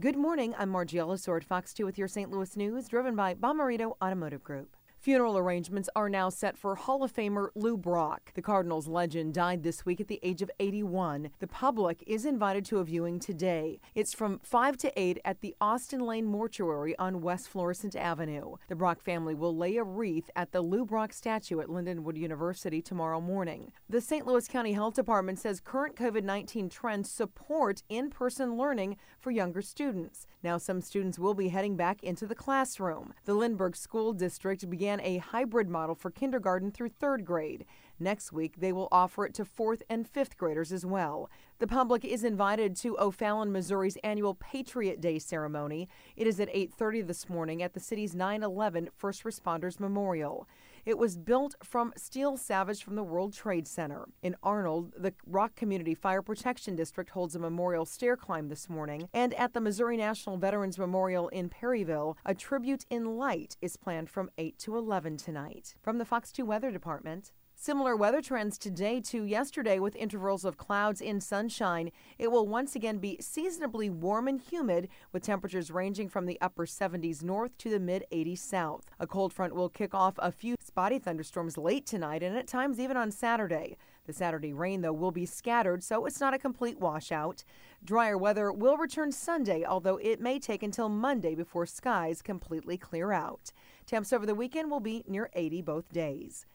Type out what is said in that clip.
Good morning. I'm Margiela Sword, Fox 2 with your St. Louis news, driven by Bomarito Automotive Group. Funeral arrangements are now set for Hall of Famer Lou Brock. The Cardinals legend died this week at the age of 81. The public is invited to a viewing today. It's from 5 to 8 at the Austin Layne Mortuary on West Florissant Avenue. The Brock family will lay a wreath at the Lou Brock statue at Lindenwood University tomorrow morning. The St. Louis County Health Department says current COVID 19 trends support in person learning for younger students. Now, some students will be heading back into the classroom. The Lindbergh School District began a hybrid model for kindergarten through third grade. Next week, they will offer it to fourth and fifth graders as well. The public is invited to O'Fallon, Missouri's annual Patriot Day ceremony. It is at 8:30 this morning at the city's 9/11 First Responders Memorial. It was built from steel salvaged from the World Trade Center. In Arnold, the Rock Community Fire Protection District holds a memorial stair climb this morning. And at the Missouri National Veterans Memorial in Perryville, a tribute in light is planned from 8 to 11 tonight. From the Fox 2 Weather Department, Similar weather trends today to yesterday with intervals of clouds in sunshine. It will once again be seasonably warm and humid with temperatures ranging from the upper 70s north to the mid 80s south. A cold front will kick off a few spotty thunderstorms late tonight and at times even on Saturday. The Saturday rain, though, will be scattered, so it's not a complete washout. Drier weather will return Sunday, although it may take until Monday before skies completely clear out. Temps over the weekend will be near 80 both days.